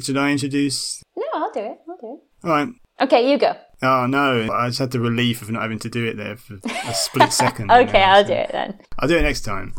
Should I introduce? No, I'll do it. I'll do it. All right. Okay, you go. Oh no, I just had the relief of not having to do it there for a split second. okay, I'll so- do it then. I'll do it next time.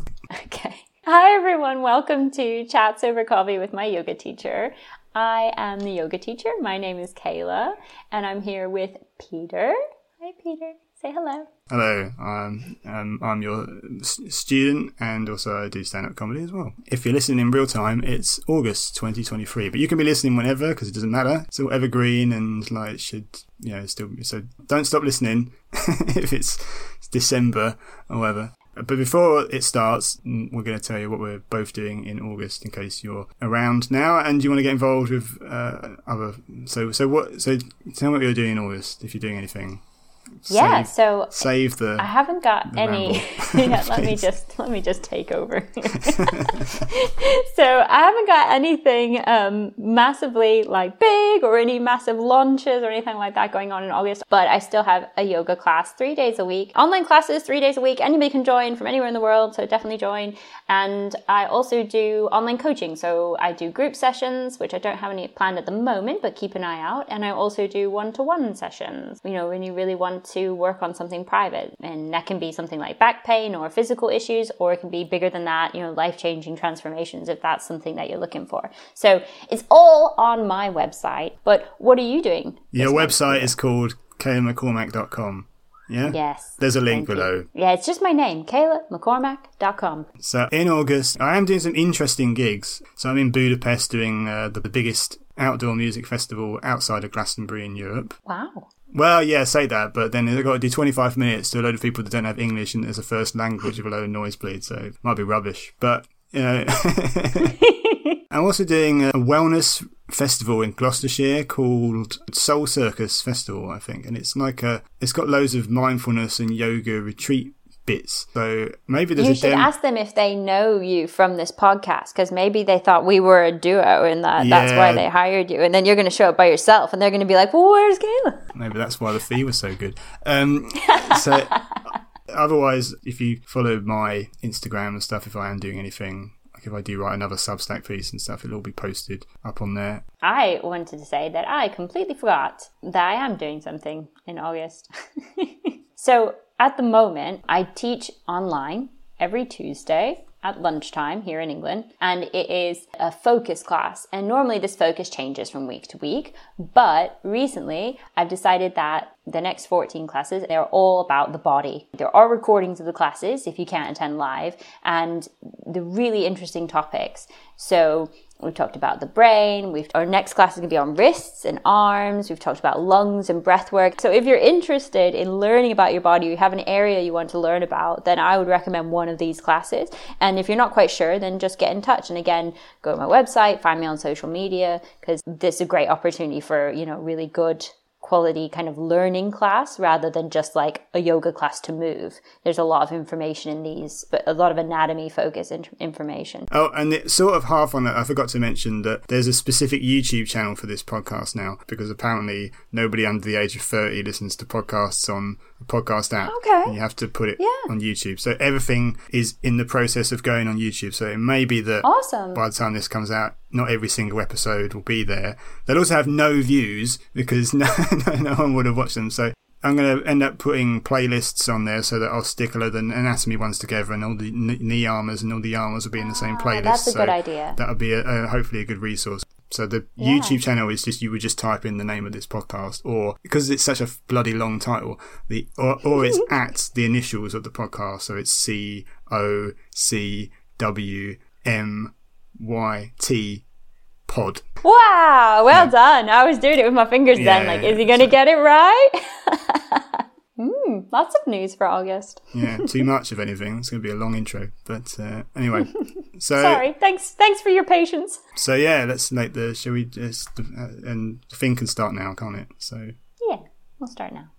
Okay. Hi, everyone. Welcome to Chats Over Coffee with my yoga teacher. I am the yoga teacher. My name is Kayla, and I'm here with Peter. Hi, Peter. Say hello. Hello, I'm um, I'm your student, and also I do stand-up comedy as well. If you're listening in real time, it's August 2023, but you can be listening whenever because it doesn't matter. It's all evergreen and like should you know still. So don't stop listening if it's December or whatever. But before it starts, mm, we're going to tell you what we're both doing in August, in case you're around now and you want to get involved with uh, other. So, so what? So, tell me what you're doing in August if you're doing anything. Yeah, Save- so save the. I haven't got any. yeah, let me just let me just take over. so I haven't got anything um, massively like big or any massive launches or anything like that going on in August. But I still have a yoga class three days a week, online classes three days a week. Anybody can join from anywhere in the world, so definitely join. And I also do online coaching. So I do group sessions, which I don't have any planned at the moment, but keep an eye out. And I also do one-to-one sessions. You know, when you really want to work on something private, and that can be something like back pain or physical issues, or it can be bigger than that. You know, life-changing transformations if that's something that you're looking for. So it's all on my website. But what are you doing? Your website is called kaylamccormack.com. Yeah? Yes. There's a link you. below. Yeah, it's just my name, KaylaMcCormack.com. So in August, I am doing some interesting gigs. So I'm in Budapest doing uh, the biggest outdoor music festival outside of Glastonbury in Europe. Wow. Well, yeah, say that, but then they've got to do 25 minutes to a load of people that don't have English and as a first language with a load of noise bleed, so it might be rubbish. But, you know. I'm also doing a wellness festival in Gloucestershire called Soul Circus Festival, I think, and it's like a, it's got loads of mindfulness and yoga retreat bits. So maybe there's You a should dem- ask them if they know you from this podcast because maybe they thought we were a duo and that that's why they hired you. And then you're going to show up by yourself and they're going to be like, well, where's Kayla? Maybe that's why the fee was so good. Um, so, otherwise, if you follow my Instagram and stuff, if I am doing anything, like if I do write another Substack piece and stuff, it'll all be posted up on there. I wanted to say that I completely forgot that I am doing something in August. so at the moment, I teach online every Tuesday at lunchtime here in England, and it is a focus class. And normally this focus changes from week to week, but recently I've decided that the next 14 classes, they're all about the body. There are recordings of the classes if you can't attend live, and the really interesting topics. So We've talked about the brain. We've our next class is going to be on wrists and arms. We've talked about lungs and breath work. So if you're interested in learning about your body, you have an area you want to learn about, then I would recommend one of these classes. And if you're not quite sure, then just get in touch. And again, go to my website, find me on social media because this is a great opportunity for, you know, really good quality kind of learning class rather than just like a yoga class to move. There's a lot of information in these, but a lot of anatomy focus in- information. Oh, and it's sort of half on it. I forgot to mention that there's a specific YouTube channel for this podcast now because apparently nobody under the age of 30 listens to podcasts on a podcast app. Okay. And you have to put it Yeah. on YouTube. So everything is in the process of going on YouTube. So it may be that Awesome. by the time this comes out, not every single episode will be there. They'll also have no views because no, no, no one would have watched them. So I'm going to end up putting playlists on there so that I'll stick a load of anatomy ones together and all the knee armors and all the armors will be in the same playlist. Ah, that's a so good idea. That'll be a, a, hopefully a good resource. So the YouTube channel is just you would just type in the name of this podcast, or because it's such a bloody long title, the or, or it's at the initials of the podcast. So it's C O C W M Y T pod. Wow, well done. I was doing it with my fingers then. Like, yeah, is he going to get it right? Hmm, lots of news for August. Yeah, too much of anything. It's going to be a long intro, but uh, anyway. So Sorry. Thanks. Thanks for your patience. so yeah, let's make the. Shall we just uh, and the thing can start now, can't it? So Yeah, we'll start now.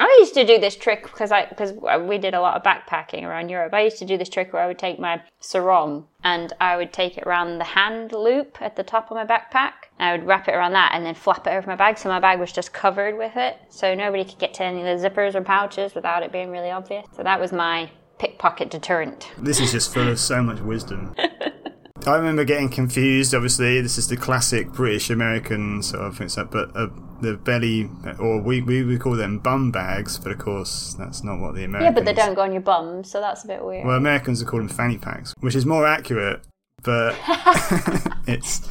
I used to do this trick because I because we did a lot of backpacking around Europe. I used to do this trick where I would take my sarong and I would take it around the hand loop at the top of my backpack. I would wrap it around that and then flap it over my bag, so my bag was just covered with it, so nobody could get to any of the zippers or pouches without it being really obvious. So that was my pickpocket deterrent. this is just full of so much wisdom. I remember getting confused. Obviously, this is the classic British American sort of thing. But uh, the belly, or we we would call them bum bags, but of course that's not what the Americans. Yeah, but they don't go on your bum, so that's a bit weird. Well, Americans would call them fanny packs, which is more accurate. But it's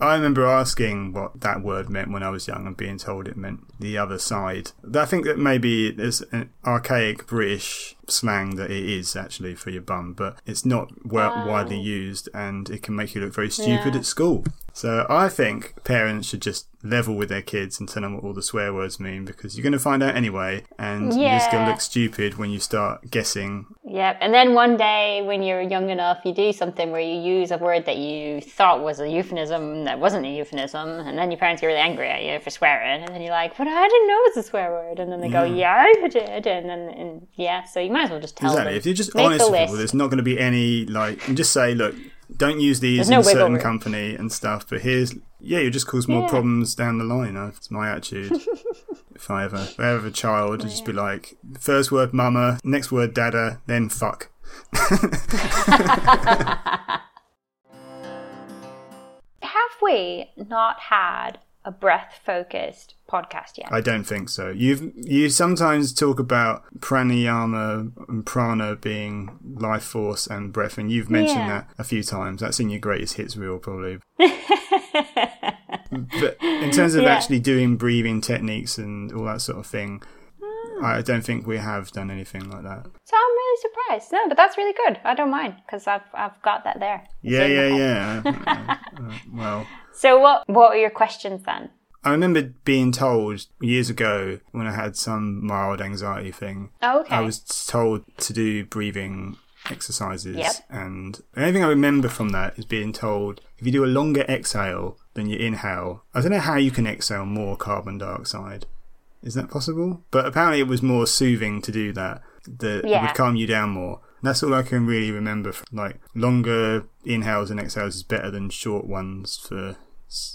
I remember asking what that word meant when I was young and being told it meant the other side. I think that maybe there's an archaic British slang that it is actually for your bum, but it's not wow. widely used and it can make you look very stupid yeah. at school. So I think parents should just level with their kids and tell them what all the swear words mean because you're going to find out anyway and yeah. you're just going to look stupid when you start guessing. Yep. And then one day when you're young enough, you do something where you use a word that you thought was a euphemism that wasn't a euphemism. And then your parents get really angry at you for swearing. And then you're like, but I didn't know it was a swear word. And then they go, mm. yeah, I did. And then, and yeah, so you might as well just tell exactly. them. If you're just honest with people, there's not going to be any, like, just say, look, don't use these in a certain room. company and stuff. But here's, yeah, it just cause more yeah. problems down the line. Uh, That's my attitude. if I ever, if I ever have a child, yeah. just be like, first word mama, next word dada, then fuck. have we not had a breath focused podcast yet. I don't think so. You've you sometimes talk about pranayama and prana being life force and breath, and you've mentioned yeah. that a few times. That's in your greatest hits reel, probably. but in terms of yeah. actually doing breathing techniques and all that sort of thing. I don't think we have done anything like that. So I'm really surprised. No, but that's really good. I don't mind because I've I've got that there. It's yeah, yeah, yeah. uh, uh, well. So what what were your questions then? I remember being told years ago when I had some mild anxiety thing. Oh, okay. I was told to do breathing exercises. Yep. And the only thing I remember from that is being told if you do a longer exhale than you inhale, I don't know how you can exhale more carbon dioxide. Is that possible? But apparently it was more soothing to do that. That yeah. would calm you down more. That's all I can really remember. From, like longer inhales and exhales is better than short ones for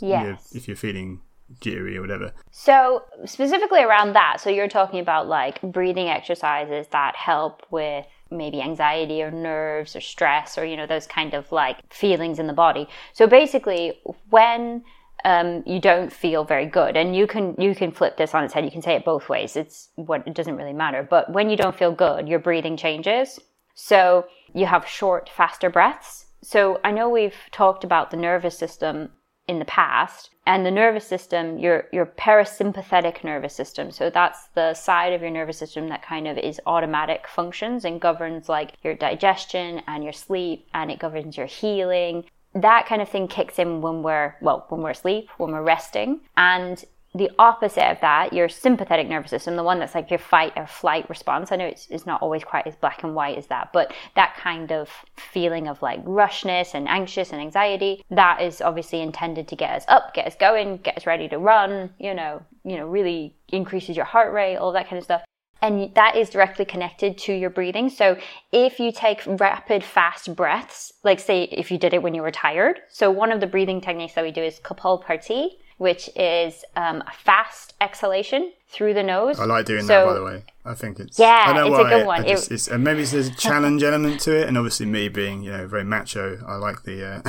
yes. if you're feeling jittery or whatever. So, specifically around that, so you're talking about like breathing exercises that help with maybe anxiety or nerves or stress or, you know, those kind of like feelings in the body. So, basically, when um, you don't feel very good. And you can you can flip this on its head. You can say it both ways. It's what it doesn't really matter. But when you don't feel good your breathing changes. So you have short faster breaths. So i know we've talked about the nervous system in the past. And the nervous system, your your parasympathetic nervous system. So that's the side of your nervous system that kind of is automatic functions and governs like your digestion and your sleep. And it governs your healing. That kind of thing kicks in when we're well, when we're asleep, when we're resting. And the opposite of that, your sympathetic nervous system, the one that's like your fight or flight response. I know it's, it's not always quite as black and white as that, but that kind of feeling of like rushness and anxious and anxiety, that is obviously intended to get us up, get us going, get us ready to run, you know, you know, really increases your heart rate, all that kind of stuff. And that is directly connected to your breathing. So if you take rapid, fast breaths, like say if you did it when you were tired. So one of the breathing techniques that we do is Kapalbhati which is um, a fast exhalation through the nose. I like doing so, that, by the way. I think it's yeah, I it's why. a good one. Just, it, and maybe there's a challenge element to it, and obviously me being you know very macho, I like the. Uh,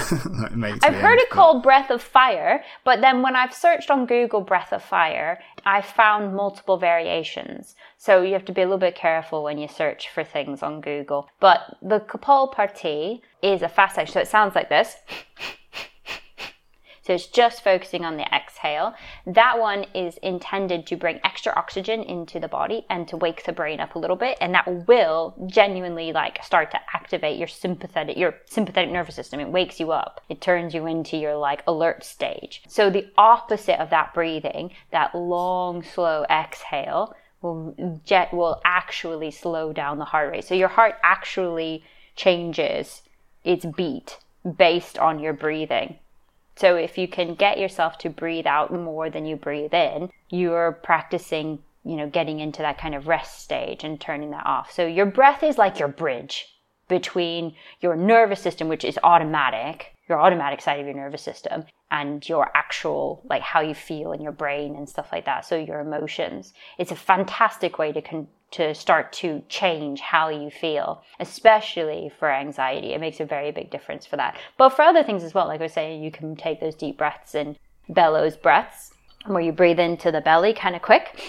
like I've heard end, it but... called breath of fire, but then when I've searched on Google breath of fire, I found multiple variations. So you have to be a little bit careful when you search for things on Google. But the Kapalbhati is a fast action, so it sounds like this. So it's just focusing on the exhale. That one is intended to bring extra oxygen into the body and to wake the brain up a little bit. And that will genuinely like start to activate your sympathetic, your sympathetic nervous system. It wakes you up. It turns you into your like alert stage. So the opposite of that breathing, that long, slow exhale will jet will actually slow down the heart rate. So your heart actually changes its beat based on your breathing. So if you can get yourself to breathe out more than you breathe in, you're practicing, you know, getting into that kind of rest stage and turning that off. So your breath is like your bridge between your nervous system, which is automatic, your automatic side of your nervous system and your actual like how you feel in your brain and stuff like that so your emotions. It's a fantastic way to con- to start to change how you feel especially for anxiety. It makes a very big difference for that. But for other things as well like i was saying you can take those deep breaths and bellows breaths where you breathe into the belly kind of quick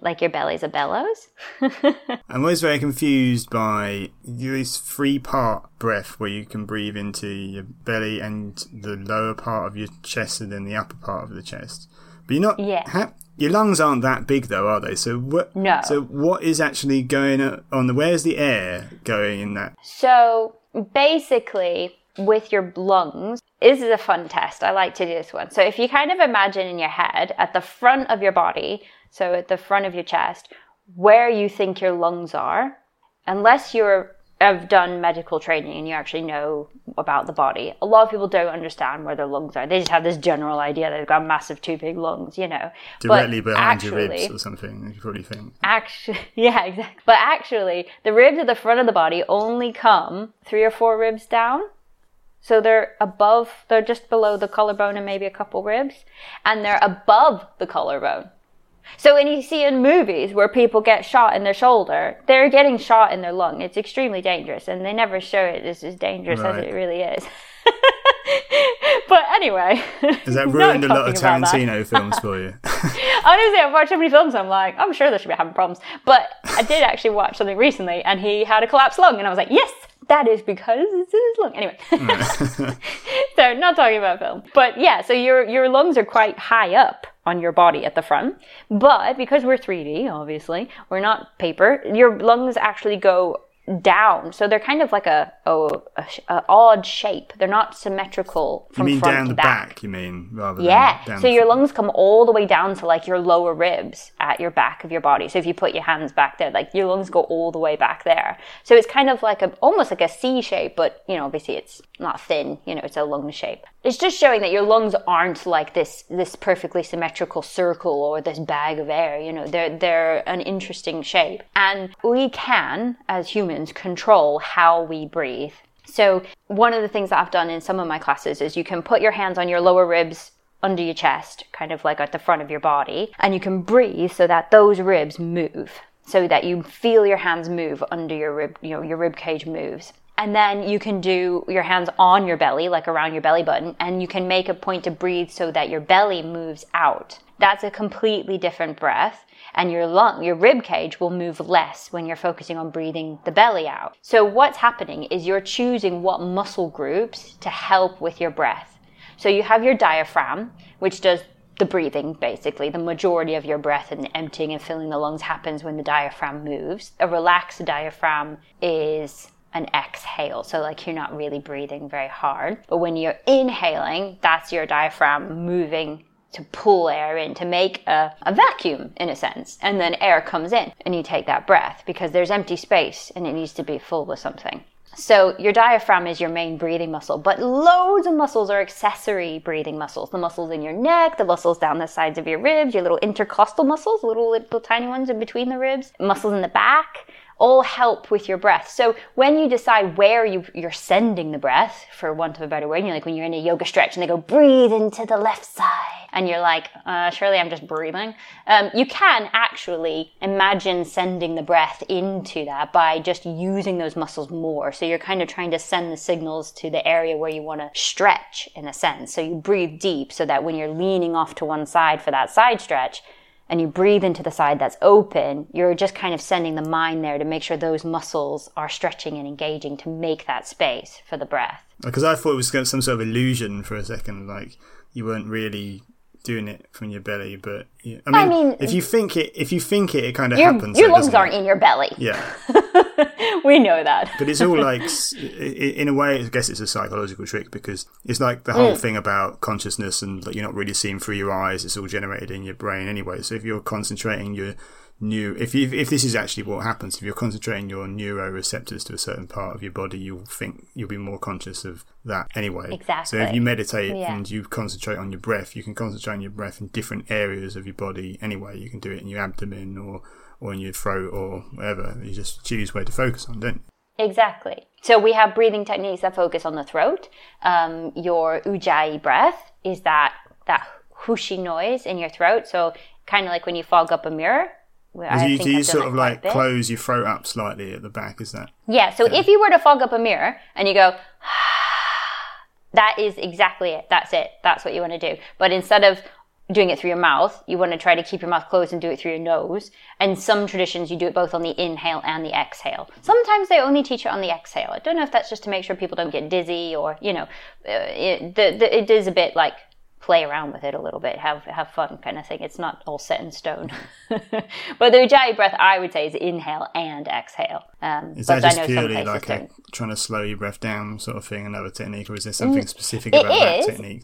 like your belly's a bellows. I'm always very confused by this three part breath where you can breathe into your belly and the lower part of your chest and then the upper part of the chest. But you're not. Yeah. Ha- your lungs aren't that big though, are they? So what? No. So what is actually going on? Where's the air going in that? So basically, with your lungs, this is a fun test. I like to do this one. So if you kind of imagine in your head at the front of your body, so at the front of your chest, where you think your lungs are, unless you're have done medical training and you actually know about the body. A lot of people don't understand where their lungs are. They just have this general idea they've got massive two big lungs, you know. Directly but behind actually, your ribs or something, you probably think. Actually, yeah, exactly. But actually, the ribs at the front of the body only come three or four ribs down. So they're above, they're just below the collarbone and maybe a couple ribs, and they're above the collarbone. So when you see in movies where people get shot in their shoulder, they're getting shot in their lung. It's extremely dangerous, and they never show it as as dangerous Right. as it really is. but anyway, Has that ruined a lot of talking about that. Tarantino films for you? Honestly, I've watched so many films. I'm like, I'm sure they should be having problems. But I did actually watch something recently, and he had a collapsed lung, and I was like, yes, that is because it's in his lung. Anyway, so not talking about film, but yeah. So your your lungs are quite high up on your body at the front, but because we're 3D, obviously, we're not paper. Your lungs actually go down, so they're kind of like a, a, a, a odd shape. They're not symmetrical You mean front down to the back, you mean, rather yeah. than down So your front? lungs come all the way down to like your lower ribs at your back of your body. So if you put your hands back there, like your lungs go all the way back there. So it's kind of like a almost like a C shape, but you know, obviously it's not thin, you know, it's a lung shape. It's just showing that your lungs aren't like this this perfectly symmetrical circle or this bag of air, you know, they're they're an interesting shape. And we can, as humans, control how we breathe. So, one of the things that I've done in some of my classes is you can put your hands on your lower ribs under your chest, kind of like at the front of your body, and you can breathe so that those ribs move, so that you feel your hands move under your rib, you know, your rib cage moves. And then you can do your hands on your belly, like around your belly button, and you can make a point to breathe so that your belly moves out. That's a completely different breath and your lung, your rib cage will move less when you're focusing on breathing the belly out. So what's happening is you're choosing what muscle groups to help with your breath. So you have your diaphragm, which does the breathing basically. The majority of your breath and emptying and filling the lungs happens when the diaphragm moves. A relaxed diaphragm is an exhale. So like you're not really breathing very hard. But when you're inhaling, that's your diaphragm moving to pull air in to make a, a vacuum in a sense. And then air comes in and you take that breath because there's empty space and it needs to be full with something. So your diaphragm is your main breathing muscle but loads of muscles are accessory breathing muscles. The muscles in your neck the muscles down the sides of your ribs your little intercostal muscles little little tiny ones in between the ribs muscles in the back all help with your breath. So when you decide where you, you're sending the breath, for want of a better word, you know, like when you're in a yoga stretch and they go, breathe into the left side. And you're like, uh, surely I'm just breathing. Um, you can actually imagine sending the breath into that by just using those muscles more. So you're kind of trying to send the signals to the area where you want to stretch in a sense. So you breathe deep so that when you're leaning off to one side for that side stretch, and you breathe into the side that's open, you're just kind of sending the mind there to make sure those muscles are stretching and engaging to make that space for the breath. Because I thought it was some sort of illusion for a second, like you weren't really doing it from your belly. But yeah. I, mean, I mean- if you think it, if you think it, it kind of Your, happens. your lungs aren't it? in your belly. Yeah, we know that. but it's all like, s- i- i- in a way, I guess it's a psychological trick because it's like the whole mm. thing about consciousness and that you're not really seeing through your eyes. It's all generated in your brain anyway. So if you're concentrating your new, if you, if this is actually what happens, if you're concentrating your neuroreceptors to a certain part of your body, you'll think you'll be more conscious of that anyway. Exactly. So if you meditate Yeah. and you concentrate on your breath, you can concentrate on your breath in different areas of your body anyway. You can do it in your abdomen or or in your throat or whatever. You just choose where to focus on, don't you? Exactly. So we have breathing techniques that focus on the throat. Um, your ujjayi breath is that that whooshy noise in your throat. So kind of like when you fog up a mirror. you, do you sort of like close your throat up slightly at the back? Is that? Yeah. So if you were to fog up a mirror and you go, that is exactly it. That's it. That's what you want to do. But instead of doing it through your mouth, you want to try to keep your mouth closed and do it through your nose. And some traditions, you do it both on the inhale and the exhale. Sometimes they only teach it on the exhale. I don't know if that's just to make sure people don't get dizzy or, you know, uh, it, the, the, it is a bit like play around with it a little bit, have have fun kind of thing. It's not all set in stone. but the Ujjayi breath, I would say, is inhale and exhale. Um, Is that just purely like a trying to slow your breath down sort of thing, another technique, or is there something specific about Mm, that technique?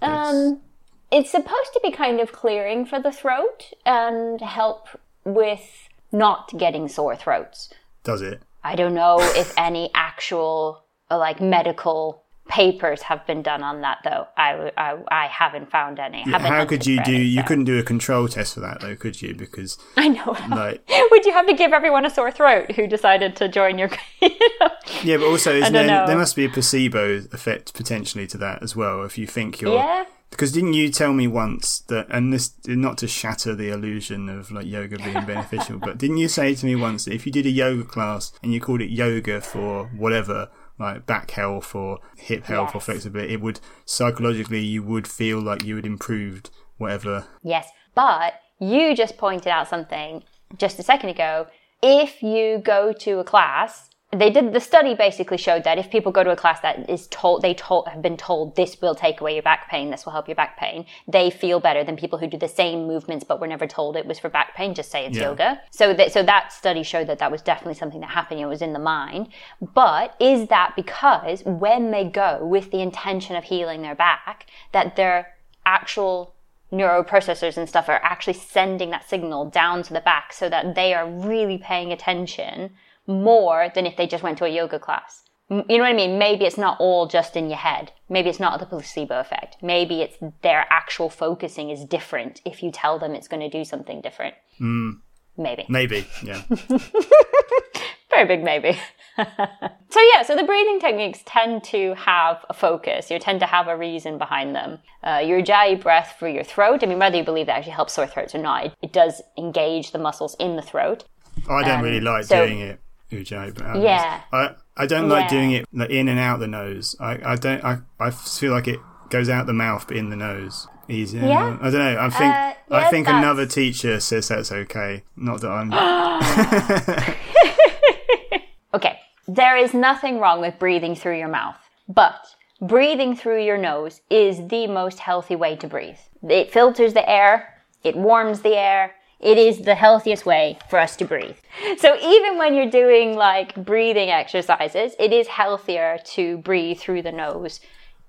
It's supposed to be kind of clearing for the throat and help with not getting sore throats. does it? I don't know if any actual like medical papers have been done on that though. I, I, I haven't found any. I haven't How could you do? any, You so- couldn't do a control test for that though, could you? Because I know. like, Would you have to give everyone a sore throat who decided to join your? you know? yeah, but also isn't there, there must be a placebo effect potentially to that as well. If you think you're Yeah. Because didn't you tell me once that, and this not to shatter the illusion of like yoga being beneficial, but didn't you say to me once that if you did a yoga class and you called it yoga for whatever, like back health or hip health or flexibility, it would psychologically you would feel like you had improved whatever. Yes, but you just pointed out something just a second ago. If you go to a class, they did the study basically showed that if people go to a class that is told they told have been told this will take away your back pain, this will help your back pain, they feel better than people who do the same movements but were never told it was for back pain. Just say it's Yeah. yoga. So that so that study showed that that was definitely something that happened. It was in the mind. But is that because when they go with the intention of healing their back, that their actual neuroprocessors and stuff are actually sending that signal down to the back so that they are really paying attention more than if they just went to a yoga class. You know what I mean? Maybe it's not all just in your head. Maybe it's not the placebo effect. Maybe it's their actual focusing is different if you tell them it's going to do something different. Maybe. Maybe, yeah. Very big maybe. so yeah, so the breathing techniques tend to have a focus. You tend to have a reason behind them. Uh, your Ujjayi breath for your throat. I mean, whether you believe that actually helps sore throats or not, it, it does engage the muscles in the throat. I don't really like so- doing it, But um, Yeah. I I don't like Yeah. doing it in and out the nose. I, I don't. I, I feel like it goes out the mouth but in the nose. Easy. Yeah. I don't know. I think Uh, I think that's- another teacher says that's okay. Not that I'm. Okay, there is nothing wrong with breathing through your mouth, but breathing through your nose is the most healthy way to breathe. It filters the air, it warms the air. It is the healthiest way for us to breathe. So even when you're doing like breathing exercises, it is healthier to breathe through the nose,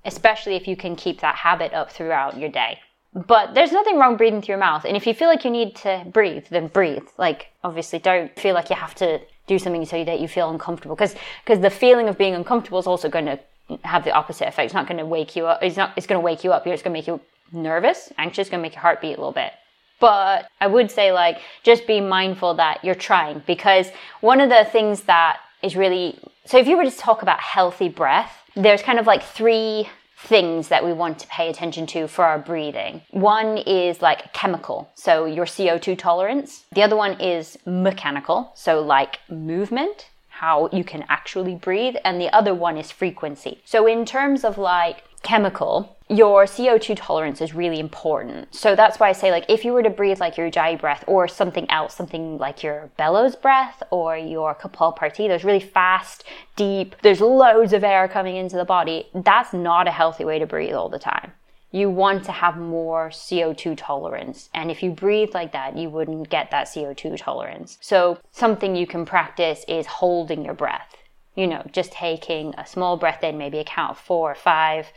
especially if you can keep that habit up throughout your day. But there's nothing wrong breathing through your mouth. And if you feel like you need to breathe, then breathe. Like, obviously, don't feel like you have to do something so that you feel uncomfortable. Because the feeling of being uncomfortable is also going to have the opposite effect. It's not going to wake you up. It's not. It's going to wake you up. It's going to make you nervous, anxious. Going to make your heart beat a little bit. But I would say, like, just be mindful that you're trying. Because one of the things that is really so, if you were to talk about healthy breath, there's kind of like three things that we want to pay attention to for our breathing. One is like chemical, so your CO2 tolerance. The other one is mechanical, so like movement, how you can actually breathe. And the other one is frequency. So, in terms of like chemical, your CO2 tolerance is really important. So that's why I say, like, if you were to breathe like your Ujjayi breath or something else, something like your bellows breath or your Kapalbhati, those really fast, deep, there's loads of air coming into the body, that's not a healthy way to breathe all the time. You want to have more CO2 tolerance. And if you breathe like that, you wouldn't get that CO2 tolerance. So something you can practice is holding your breath. You know, just taking a small breath in, maybe a count of four or five,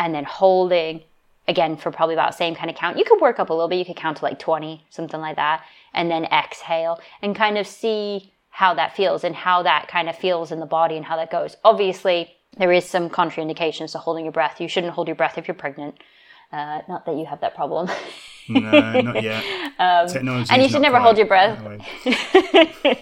and then holding again for probably about the same kind of count. You could work up a little bit. You could count to like 20, something like that, and then exhale and kind of see how that feels and how that kind of feels in the body and how that goes. Obviously, there is some contraindications to holding your breath. You shouldn't hold your breath if you're pregnant. Uh, not that you have that problem. no, not yet. Um, and you should never hold your breath.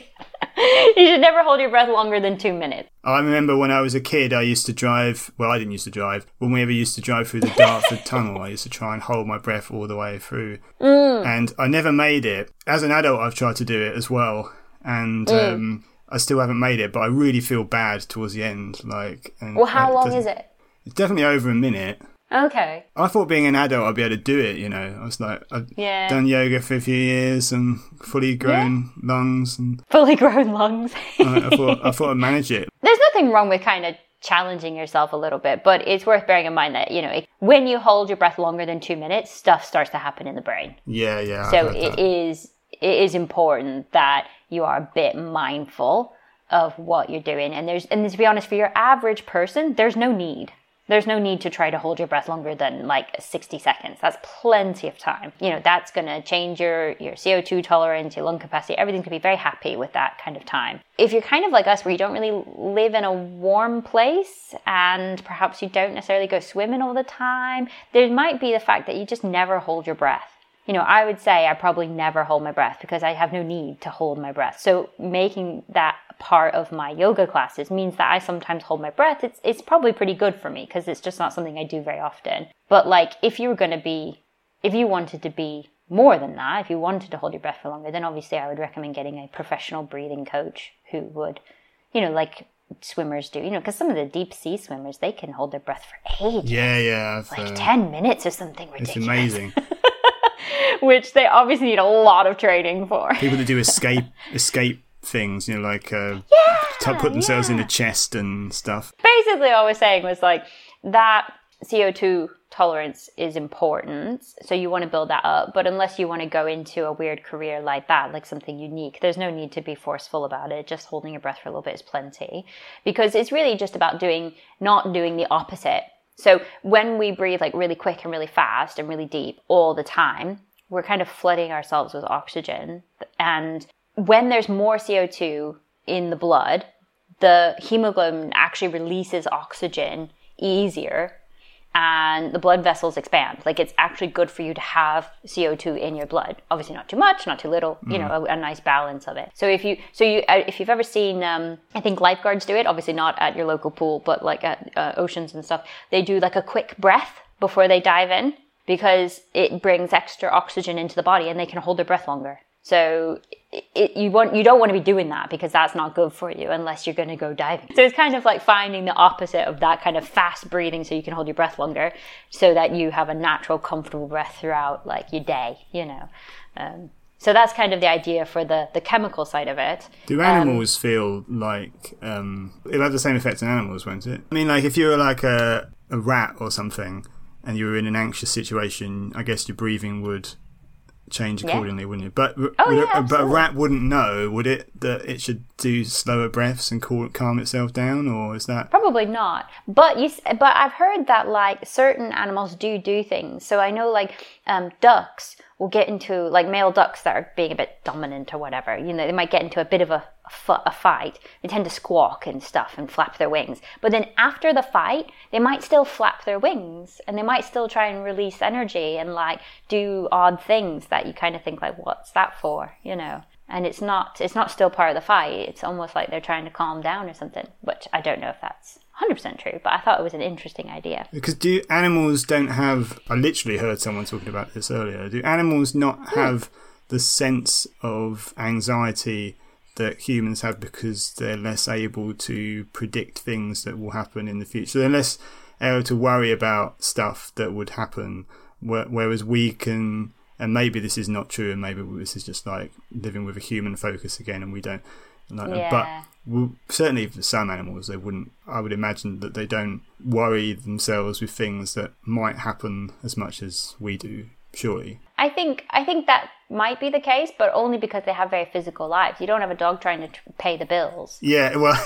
that way. you should never hold your breath longer than two minutes. I remember when I was a kid, I used to drive. Well, I didn't used to drive. When we ever used to drive through the Dartford Tunnel, I used to try and hold my breath all the way through, mm. and I never made it. As an adult, I've tried to do it as well, and mm. um, I still haven't made it. But I really feel bad towards the end. Like, and, well, how long is it? It's definitely over a minute. Okay. I thought being an adult I'd be able to do it, you know. I was like, I've yeah. done yoga for a few years and fully grown yeah. lungs and fully grown lungs. I, I, thought I thought I'd manage it. There's nothing wrong with kind of challenging yourself a little bit, but it's worth bearing in mind that, you know, when you hold your breath longer than two minutes, stuff starts to happen in the brain. Yeah, yeah. So it that. is it is important that you are a bit mindful of what you're doing. And there's and to be honest, for your average person, there's no need there's no need to try to hold your breath longer than like 60 seconds. That's plenty of time. You know, that's going to change your, your CO2 tolerance, your lung capacity. Everything's going to be very happy with that kind of time. If you're kind of like us, where you don't really live in a warm place and perhaps you don't necessarily go swimming all the time, there might be the fact that you just never hold your breath you know, I would say I probably never hold my breath because I have no need to hold my breath. So making that part of my yoga classes means that I sometimes hold my breath. It's it's probably pretty good for me because it's just not something I do very often. But like if you were going to be if you wanted to be more than that, if you wanted to hold your breath for longer, then obviously I would recommend getting a professional breathing coach who would, you know, like swimmers do, you know, because some of the deep sea swimmers, they can hold their breath for ages. Yeah, yeah. Like uh, 10 minutes or something ridiculous. It's amazing. which they obviously need a lot of training for. People that do escape escape things, you know, like uh, yeah, put themselves yeah. in a chest and stuff. Basically, all I was saying was like that CO two tolerance is important, so you want to build that up. But unless you want to go into a weird career like that, like something unique, there's no need to be forceful about it. Just holding your breath for a little bit is plenty, because it's really just about doing not doing the opposite. So when we breathe like really quick and really fast and really deep all the time, we're kind of flooding ourselves with oxygen. And when there's more CO2 in the blood, the hemoglobin actually releases oxygen easier and the blood vessels expand. Like it's actually good for you to have CO2 in your blood. Obviously, not too much, not too little. Mm. You know, a, a, nice balance of it. So if you, so you, uh, if you've ever seen, um, I think lifeguards do it. Obviously, not at your local pool, but like at uh, oceans and stuff. They do like a quick breath before they dive in because it brings extra oxygen into the body and they can hold their breath longer. So it, you want you don't want to be doing that because that's not good for you unless you're going to go diving. So it's kind of like finding the opposite of that kind of fast breathing so you can hold your breath longer, so that you have a natural, comfortable breath throughout like your day. You know. Um, so that's kind of the idea for the, the chemical side of it. Do animals um, feel like um, it'll have the same effect on animals, won't it? I mean, like if you were like a, a rat or something, and you were in an anxious situation, I guess your breathing would change accordingly, yeah. wouldn't it? But oh, yeah, but a rat wouldn't know, would it, that it should do slower breaths and cool, calm itself down, or is that probably not? But you, but I've heard that like certain animals do do things. So I know like um, ducks will get into like male ducks that are being a bit dominant or whatever. You know, they might get into a bit of a, a, a, fight. They tend to squawk and stuff and flap their wings. But then after the fight, they might still flap their wings and they might still try and release energy and like do odd things that you kind of think like, what's that for? You know. And it's not it's not still part of the fight. It's almost like they're trying to calm down or something. Which I don't know if that's 100% true, but I thought it was an interesting idea. Because do animals don't have, I literally heard someone talking about this earlier, do animals not hmm. have the sense of anxiety that humans have because they're less able to predict things that will happen in the future? They're less able to worry about stuff that would happen, whereas we can, and maybe this is not true, and maybe this is just like living with a human focus again, and we don't. Like, yeah. But well, certainly for some animals, they wouldn't. I would imagine that they don't worry themselves with things that might happen as much as we do. Surely, I think I think that might be the case, but only because they have very physical lives. You don't have a dog trying to pay the bills. Yeah, well,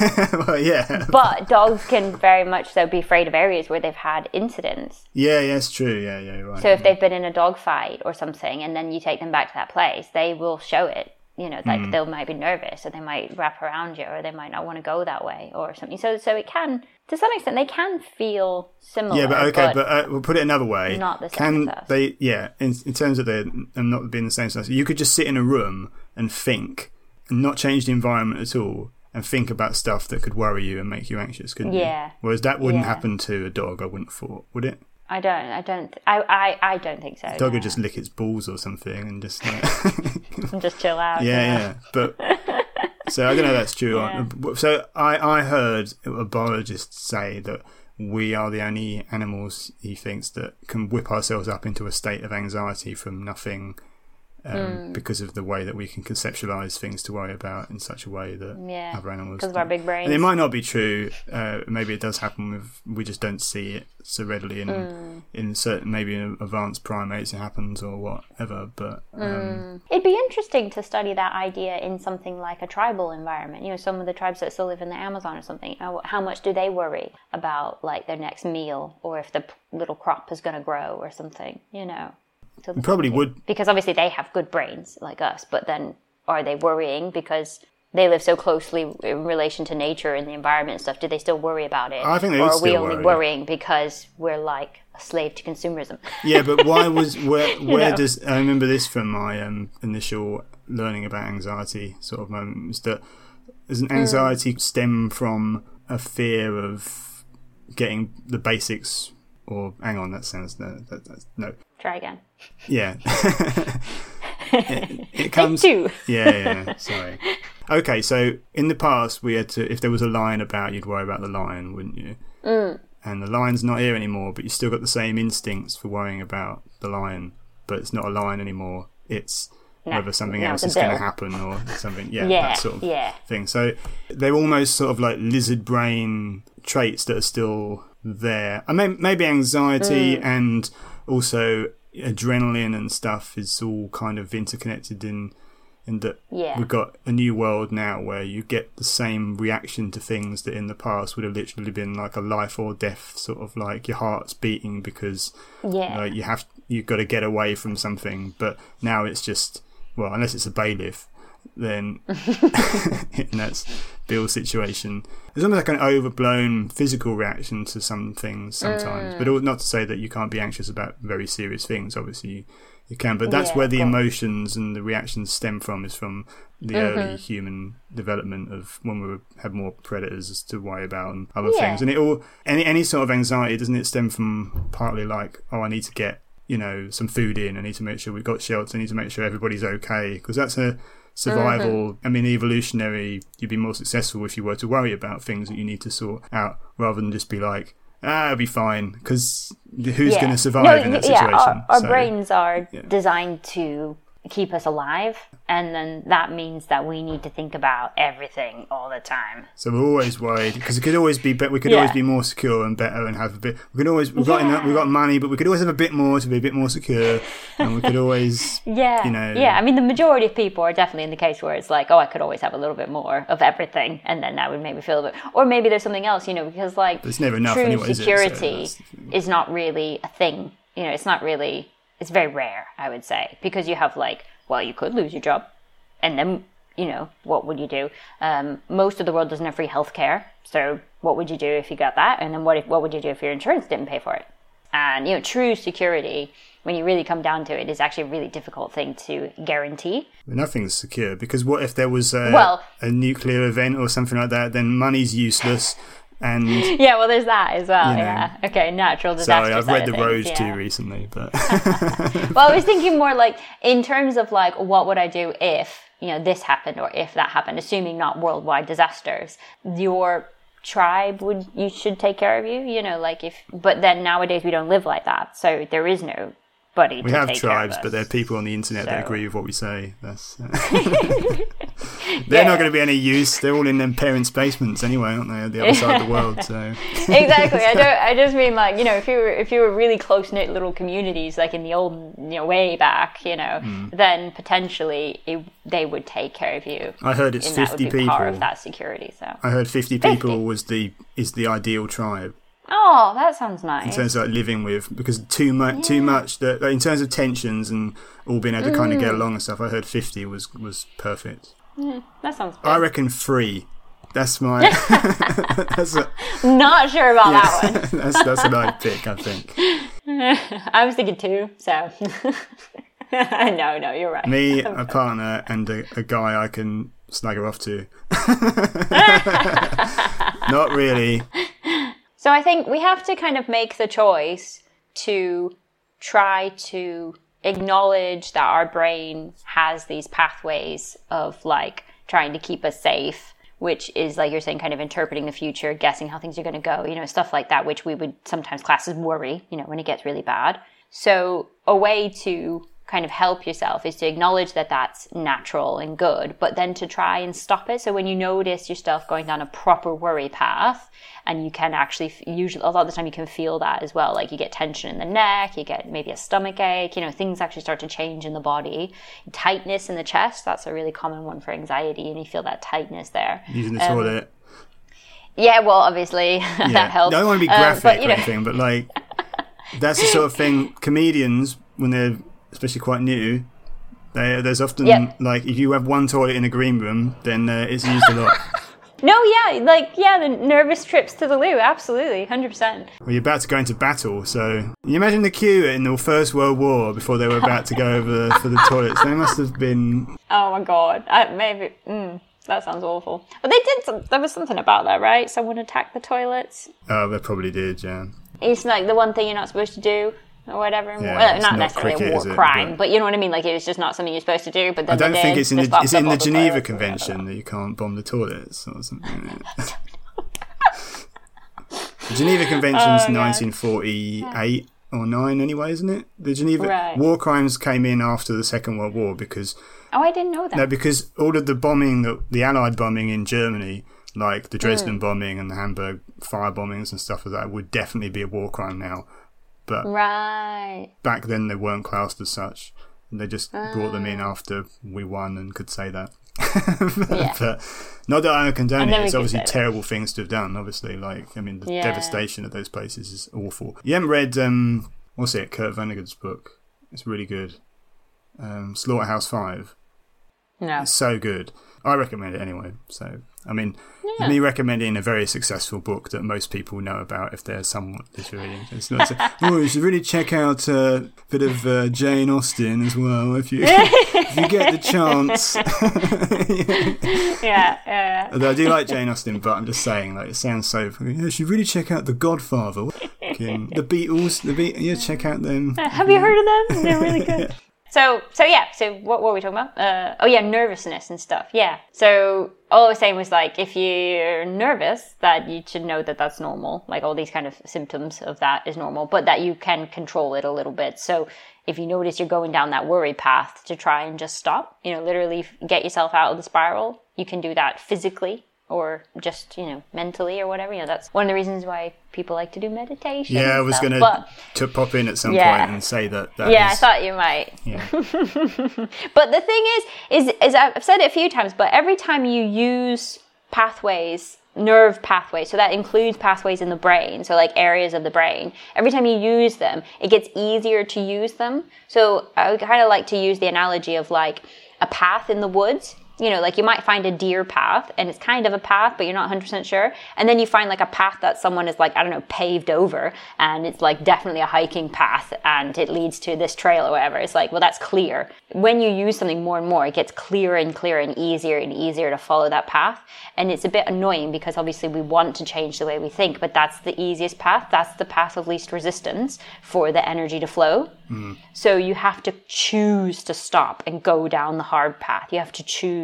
well, yeah. But dogs can very much so be afraid of areas where they've had incidents. Yeah, yeah, it's true. Yeah, yeah, right. So if they've been in a dog fight or something, and then you take them back to that place, they will show it you know like mm. they might be nervous or they might wrap around you or they might not want to go that way or something so so it can to some extent they can feel similar yeah but okay but, but uh, we'll put it another way not the same can they yeah in, in terms of them not being the same size you could just sit in a room and think and not change the environment at all and think about stuff that could worry you and make you anxious, couldn't you? Yeah. Whereas that wouldn't Yeah. happen to a dog, I wouldn't have thought, would it? I don't. I don't. I. I. I don't think so. dog no. would just lick its balls or something and just like, And just chill out. yeah, yeah. But so I don't know if that's true. Yeah. So I I heard a biologist say that we are the only animals he thinks that can whip ourselves up into a state of anxiety from nothing. Um, Hmm. Because of the way that we can conceptualize things to worry about in such a way that Yeah, other animals because of our big brains. And it might not be true. Uh, maybe it does happen with we just don't see it so readily. In Hmm. in certain maybe in advanced primates it happens or whatever. But um, It'd be interesting to study that idea in something like a tribal environment. You know, some of the tribes that still live in the Amazon or something. How, how much do they worry about like their next meal or if the little crop is going to grow or something? You know, It probably would. because obviously they have good brains like us, but then are they worrying because they live so closely in relation to nature and the environment and stuff? Do they still worry about it? I think they or are we only worry. worrying because we're like a slave to consumerism? Yeah, but why was where where know. does I remember this from my um, initial learning about anxiety sort of moment was that doesn't Mm. anxiety stem from a fear of getting the basics or hang on that sounds no that, that's, no Try again. Yeah it, it comes Two. yeah, yeah, sorry. Okay, so in the past, we had to, if there was a lion about, you'd worry about the lion, wouldn't you? Mm. And the lion's not here anymore, but you still got the same instincts for worrying about the lion, but it's not a lion anymore. It's No, whether something else is going to happen or something. Yeah, Yeah, that sort of yeah. thing. So they're almost sort of like lizard brain traits that are still there. I mean, maybe anxiety Mm. and also adrenaline and stuff is all kind of interconnected in in that Yeah. we've got a new world now where you get the same reaction to things that in the past would have literally been like a life or death sort of like your heart's beating because Yeah. like you have you've got to get away from something but now it's just well unless it's a bailiff then and that's Bill's situation. There's almost like an overblown physical reaction to some things sometimes but mm. all, not to say that you can't be anxious about very serious things obviously you, you can but oh, that's Yeah, where the emotions and the reactions stem from is from the early mm-hmm. human development of when we had more predators to worry about and other Yeah. things. And it all any any sort of anxiety doesn't it stem from partly like oh I need to get you know some food in I need to make sure we've got shelter I need to make sure everybody's okay because that's a survival I mean evolutionary you'd be more successful if you were to worry about things that you need to sort out rather than just be like ah it'll be fine because who's going to survive No, in that yeah, situation? our, our So- brains are designed to keep us alive, and then that means that we need to think about everything all the time. So we're always worried because it could always be, be we could always be more secure and better and have a bit. We could always we've got enough, we've got money, but we could always have a bit more to be a bit more secure, and we could always Yeah, You know- yeah. I mean, the majority of people are definitely in the case where it's like, oh, I could always have a little bit more of everything, and then that would make me feel a bit. Or maybe there's something else, you know, because like It's never enough true anyway, is it? So security that's the thing. is not really a thing. You know, it's not really. It's very rare, I would say, because you have like, well, you could lose your job, and then you know what would you do? Um, most of the world doesn't have free healthcare, so what would you do if you got that? And then what if what would you do if your insurance didn't pay for it? And you know, true security, when you really come down to it, is actually a really difficult thing to guarantee. nothing's secure because what if there was a, Well- a nuclear event or something like that? Then money's useless. And Yeah, well, there's that as well. You know. Yeah. Okay, natural disaster. sorry, I've read The Road yeah. too recently, but Well, I was thinking more like in terms of like what would I do if you know this happened or if that happened, assuming not worldwide disasters. Your tribe would you should take care of you. You know, like if but then nowadays we don't live like that, so there is no buddy. we to have take tribes, care of but there are people on the internet that agree with what we say. That's uh, they're not going to be any use. They're all in their parents' basements anyway, aren't they? At the other side of the world. So exactly. I don't. I just mean like you know, if you were if you were really close knit little communities, like in the old you know way back, you know, Hmm. then potentially it, they would take care of you. I heard it's and that would fifty be part people. of that security. So, I heard 50 people was the is the ideal tribe oh, that sounds nice. in terms of like living with because too much too much that like, in terms of tensions and all being able to kind of Mm. get along and stuff. I heard 50 was was perfect. Hmm, that sounds good. I reckon three. That's my that's a, Not sure about that one. that's that's what I'd pick. I think I was thinking two. So, no, no, you're right. me, a partner, and a, a guy I can slag her off to. Not really. So I think we have to kind of make the choice to try to acknowledge that our brain has these pathways of like trying to keep us safe, which is like you're saying, kind of interpreting the future, guessing how things are going to go, you know, stuff like that, which we would sometimes class as worry, you know, when it gets really bad. So a way to kind of help yourself is to acknowledge that that's natural and good, but then to try and stop it. So when you notice yourself going down a proper worry path, and you can actually usually a lot of the time you can feel that as well. Like you get tension in the neck, you get maybe a stomach ache. You know, things actually start to change in the body. Tightness in the chest. That's a really common one for anxiety, and you feel that tightness there. Using the um, toilet. Yeah, well, obviously yeah. that helps. I don't want to be graphic um, but, or know. anything, but like that's the sort of thing comedians when they're especially quite new, they, there's often yep. like if you have one toilet in a green room, then uh, it's used a lot. no, yeah, like yeah, the nervous trips to the loo, absolutely, hundred percent. Well, you're about to go into battle, so you imagine the queue in the First World War before they were about to go over for the toilets. They must have been. Oh my god, I, maybe. Mm. That sounds awful. But they did. Some, there was something about that, right? Someone attacked the toilets. Oh, they probably did. Yeah. It's like the one thing you're not supposed to do or whatever. Yeah, well, not, not, necessarily cricket, a war crime, but, but, you know what I mean. Like it was just not something you're supposed to do. But I don't think it's in the, it's in the Geneva Convention that you can't bomb the toilets or something. the Geneva Convention's oh, 1948 or nine, anyway, isn't it? The Geneva right. war crimes came in after the Second World War because. Oh, I didn't know that. No, because all of the bombing, the, the Allied bombing in Germany, like the Dresden mm. bombing and the Hamburg fire bombings and stuff like that, would definitely be a war crime now but right. back then they weren't classed as such. They just brought them in ah. after we won and could say that. yeah. but not that I condone it. It's obviously terrible things to have done. Obviously, like I mean, the yeah. devastation of those places is awful. You haven't read um, what's it? Kurt Vonnegut's book. It's really good. Um, Slaughterhouse Five. No, it's so good. I recommend it anyway. So I mean, yeah. me recommending a very successful book that most people know about if they're somewhat literary. It's not say, oh, you should really check out a bit of uh, Jane Austen as well if you if you get the chance. yeah, yeah. Although I do like Jane Austen, but I'm just saying, like, it sounds so. You should really check out The Godfather. the Beatles, the Be- yeah, check out them. Have you heard of them? They're really good. So, so yeah. So, what, what were we talking about? Uh, oh, yeah, nervousness and stuff. Yeah. So, all I was saying was like, if you're nervous, that you should know that that's normal. Like all these kind of symptoms of that is normal, but that you can control it a little bit. So, if you notice you're going down that worry path, to try and just stop. You know, literally get yourself out of the spiral. You can do that physically or just you know mentally or whatever you know that's one of the reasons why people like to do meditation yeah i was going to pop in at some yeah. point and say that, that yeah is, i thought you might yeah. but the thing is is is i've said it a few times but every time you use pathways nerve pathways so that includes pathways in the brain so like areas of the brain every time you use them it gets easier to use them so i kind of like to use the analogy of like a path in the woods you know, like you might find a deer path and it's kind of a path, but you're not 100% sure. And then you find like a path that someone is like, I don't know, paved over and it's like definitely a hiking path and it leads to this trail or whatever. It's like, well, that's clear. When you use something more and more, it gets clearer and clearer and easier and easier to follow that path. And it's a bit annoying because obviously we want to change the way we think, but that's the easiest path. That's the path of least resistance for the energy to flow. Mm. So you have to choose to stop and go down the hard path. You have to choose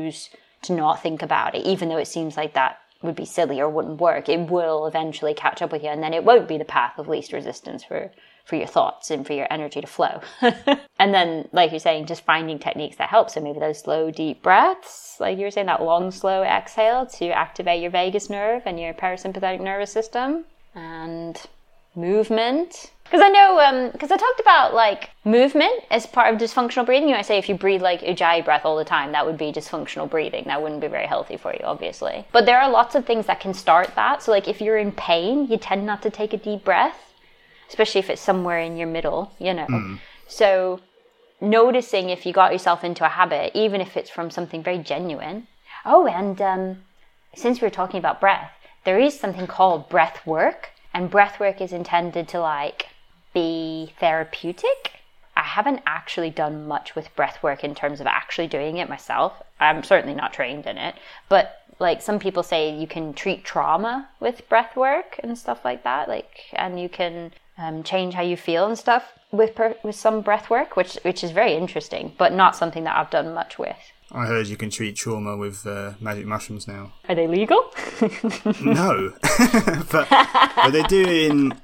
to not think about it, even though it seems like that would be silly or wouldn't work. It will eventually catch up with you, and then it won't be the path of least resistance for for your thoughts and for your energy to flow. and then, like you're saying, just finding techniques that help. So maybe those slow, deep breaths, like you were saying, that long, slow exhale to activate your vagus nerve and your parasympathetic nervous system, and movement because I know, because um, I talked about like movement as part of dysfunctional breathing. You know, I say if you breathe like Ujjayi breath all the time, that would be dysfunctional breathing. That wouldn't be very healthy for you, obviously. But there are lots of things that can start that. So, like if you're in pain, you tend not to take a deep breath, especially if it's somewhere in your middle, you know. Mm. So, noticing if you got yourself into a habit, even if it's from something very genuine. Oh, and um, since we we're talking about breath, there is something called breath work. And breath work is intended to like be therapeutic. I haven't actually done much with breath work in terms of actually doing it myself. I'm certainly not trained in it, but like some people say you can treat trauma with breath work and stuff like that like and you can um, change how you feel and stuff with per- with some breath work which which is very interesting but not something that I've done much with I heard you can treat trauma with uh, magic mushrooms now. are they legal No, but but they do in.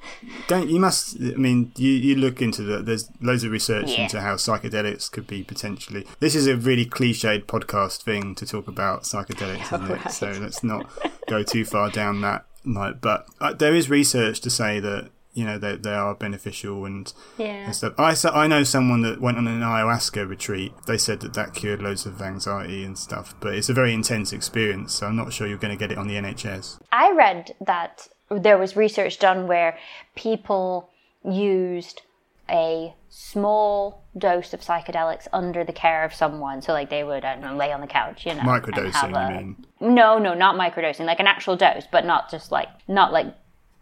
Don't you must? I mean, you you look into the. There's loads of research Yeah. into how psychedelics could be potentially. This is a really cliched podcast thing to talk about psychedelics, isn't it? So let's not go too far down that. Like, but uh, there is research to say that you know they they are beneficial and yeah and stuff. I so I know someone that went on an ayahuasca retreat. They said that that cured loads of anxiety and stuff, but it's a very intense experience. So I'm not sure you're going to get it on the NHS. I read that there was research done where people used a small dose of psychedelics under the care of someone. So, like, they would, I don't know, lay on the couch, you know. Microdosing, a- you mean? No, no, not microdosing, like an actual dose, but not just like, not like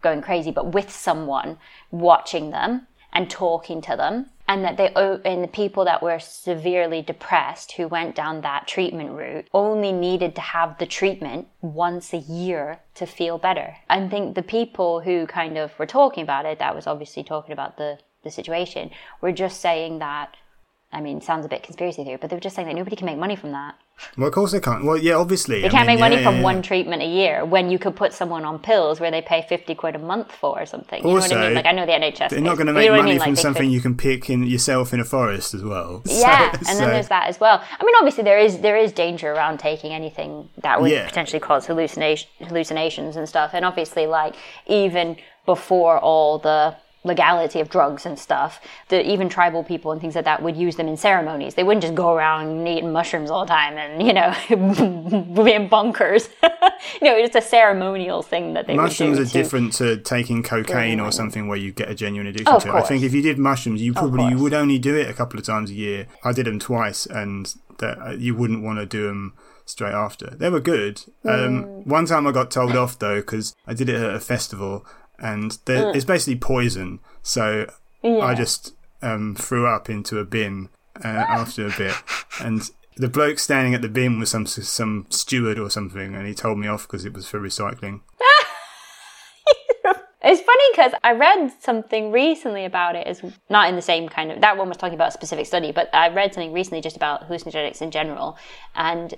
going crazy, but with someone watching them and talking to them. And that they, o- and the people that were severely depressed who went down that treatment route only needed to have the treatment once a year to feel better. I think the people who kind of were talking about it, that was obviously talking about the, the situation, were just saying that, I mean, sounds a bit conspiracy theory, but they were just saying that nobody can make money from that. Well, of course they can't. Well, yeah, obviously They can't make money from one treatment a year when you could put someone on pills where they pay 50 quid a month for or something. You know what I mean? Like, I know the NHS. They're not going to make you know what I money mean? From they something could- you can pick in yourself in a forest as well. Yeah, So- and so- then there's that as well. I mean, obviously there is there is danger around taking anything that would Yeah. potentially cause hallucination, hallucinations and stuff. And obviously, like even before all the legality of drugs and stuff, that even tribal people and things like that would use them in ceremonies. They wouldn't just go around eating mushrooms all the time and you know being bonkers. you know, it's a ceremonial thing that they Mushrooms are to- different to taking cocaine or something where you get a genuine addiction Oh, to it. I think if you did mushrooms, you probably you would only do it a couple of times a year. I did them twice, and that uh, you wouldn't want to do them straight after. They were good. Um, Mm. one time I got told off though because I did it at a festival, and there- it's basically poison. So I Mm. Just um, threw up into a bin uh, after a bit, and the bloke standing at the bin was some some steward or something, and he told me off because it was for recycling. It's funny because I read something recently about it. Is not in the same kind of that one was talking about a specific study, but I read something recently just about hallucinogenics in general, and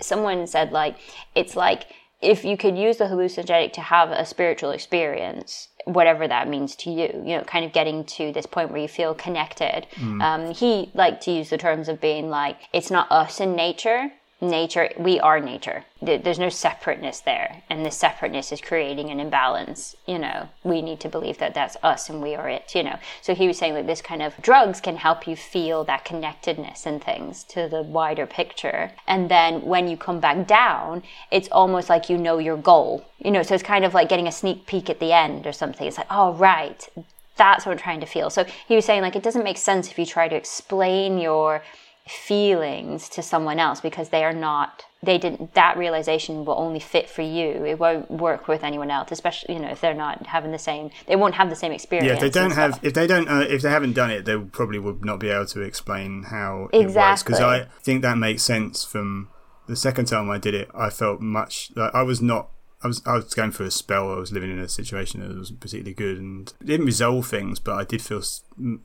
someone said like it's like if you could use the hallucinogenic to have a spiritual experience, whatever that means to you, you know, kind of getting to this point where you feel connected. Um, he liked to use the terms of being like it's not us in nature, nature we are nature. There's no separateness there. And the separateness is creating an imbalance you know. We need to believe that that's us and we are it you know. So he was saying that this kind of drugs can help you feel that connectedness and things to the wider picture. And then when you come back down it's almost like you know your goal you know. So it's kind of like getting a sneak peek at the end or something. It's like oh right. That's what I'm trying to feel. So he was saying like it doesn't make sense if you try to explain your feelings to someone else because they are not they didn't that realization will only fit for you. It won't work with anyone else, especially you know if they're not having the same they won't have the same experience. Yeah, if they don't have, if they don't, uh, if they haven't done it, they probably would not be able to explain how exactly. Because I think that makes sense. From the second time I did it, I felt much like I was not. I was I was going through a spell. I was living in a situation that wasn't particularly good, and it didn't resolve things, but I did feel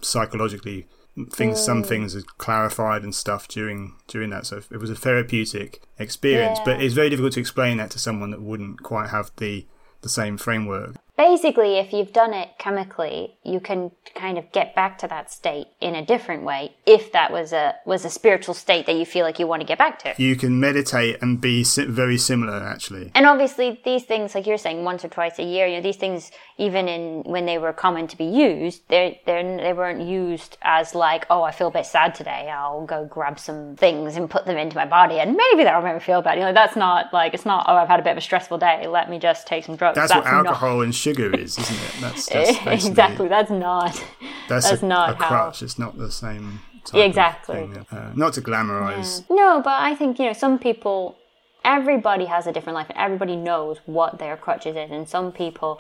psychologically things. Some Mm. things are clarified and stuff during during that. So it was a therapeutic experience, Yeah. but it's very difficult to explain that to someone that wouldn't quite have the the same framework. Basically, if you've done it chemically, you can kind of get back to that state in a different way. If that was a was a spiritual state that you feel like you want to get back to. You can meditate and be very similar, actually. And obviously, these things, like you're saying, once or twice a year, you know, these things, even in when they were common to be used, they they they weren't used as like, oh, I feel a bit sad today. I'll go grab some things and put them into my body, and maybe that'll make me feel better. You know, that's not like it's not. Oh, I've had a bit of a stressful day. Let me just take some drugs. That's, what not- alcohol and sugar is, isn't it? That's, that's exactly. That's not. That's, that's a, not a how- crutch. It's not the same. Type Yeah, of exactly. thing. Uh, not to glamorize. No, but I think you know some people. everybody has a different life and everybody knows what their crutches is and some people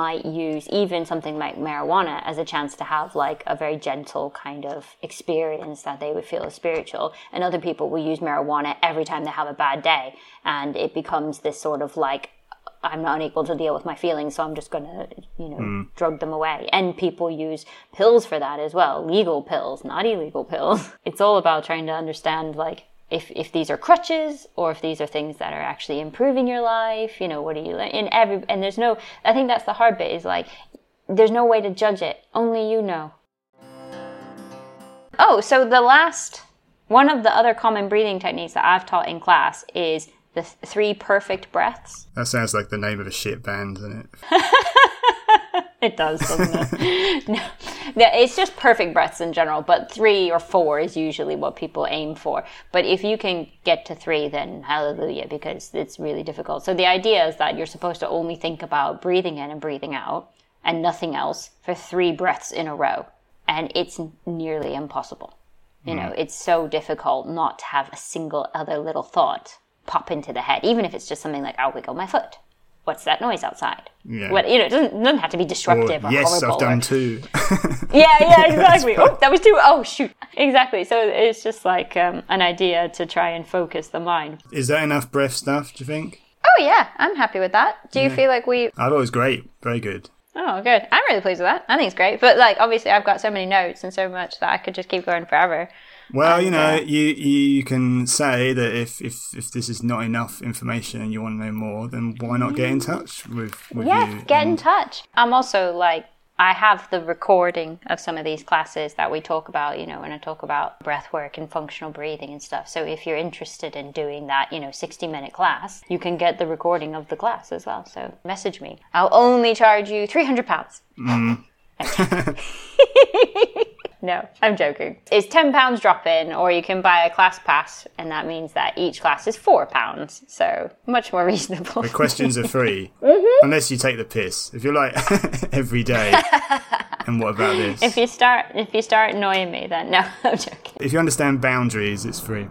might use even something like marijuana as a chance to have like a very gentle kind of experience that they would feel is spiritual and other people will use marijuana every time they have a bad day and it becomes this sort of like I'm not unable to deal with my feelings, so I'm just gonna, you know, mm. drug them away. And people use pills for that as well, legal pills, not illegal pills. It's all about trying to understand, like, if, if these are crutches or if these are things that are actually improving your life, you know, what are you in every and there's no I think that's the hard bit is like there's no way to judge it. Only you know. Oh, so the last one of the other common breathing techniques that I've taught in class is the three perfect breaths. That sounds like the name of a shit band, doesn't it? it does, doesn't it? no. It's just perfect breaths in general, but three or four is usually what people aim for. But if you can get to three, then hallelujah, because it's really difficult. So the idea is that you're supposed to only think about breathing in and breathing out and nothing else for three breaths in a row. And it's nearly impossible. You know, mm. it's so difficult not to have a single other little thought pop into the head, even if it's just something like, I'll wiggle my foot what's that noise outside? Yeah. What, you know, it doesn't, doesn't have to be disruptive or, or yes. I've done or, too. yeah, yeah, exactly. oh, that was too. Oh, shoot. Exactly. So it's just like um, an idea to try and focus the mind. Is that enough breath stuff, do you think? Oh, yeah. I'm happy with that. Do you yeah. feel like we. I thought it was great. Very good. Oh, good. I'm really pleased with that. I think it's great. But, like, obviously, I've got so many notes and so much that I could just keep going forever. Well, and, you know, uh, you you can say that if, if if this is not enough information and you want to know more, then why not get in touch with, with yes, get in touch. I'm also like I have the recording of some of these classes that we talk about, you know, when I talk about breath work and functional breathing and stuff. So if you're interested in doing that, you know, 60 minute class, you can get the recording of the class as well. So message me. I'll only charge you 300 pounds. Mm. No, I'm joking. It's ten pounds drop in, or you can buy a class pass, and that means that each class is four pounds. So much more reasonable. The questions are free, mm-hmm. unless you take the piss. If you're like every day, and what about this? If you start, if you start annoying me, then no, I'm joking. If you understand boundaries, it's free.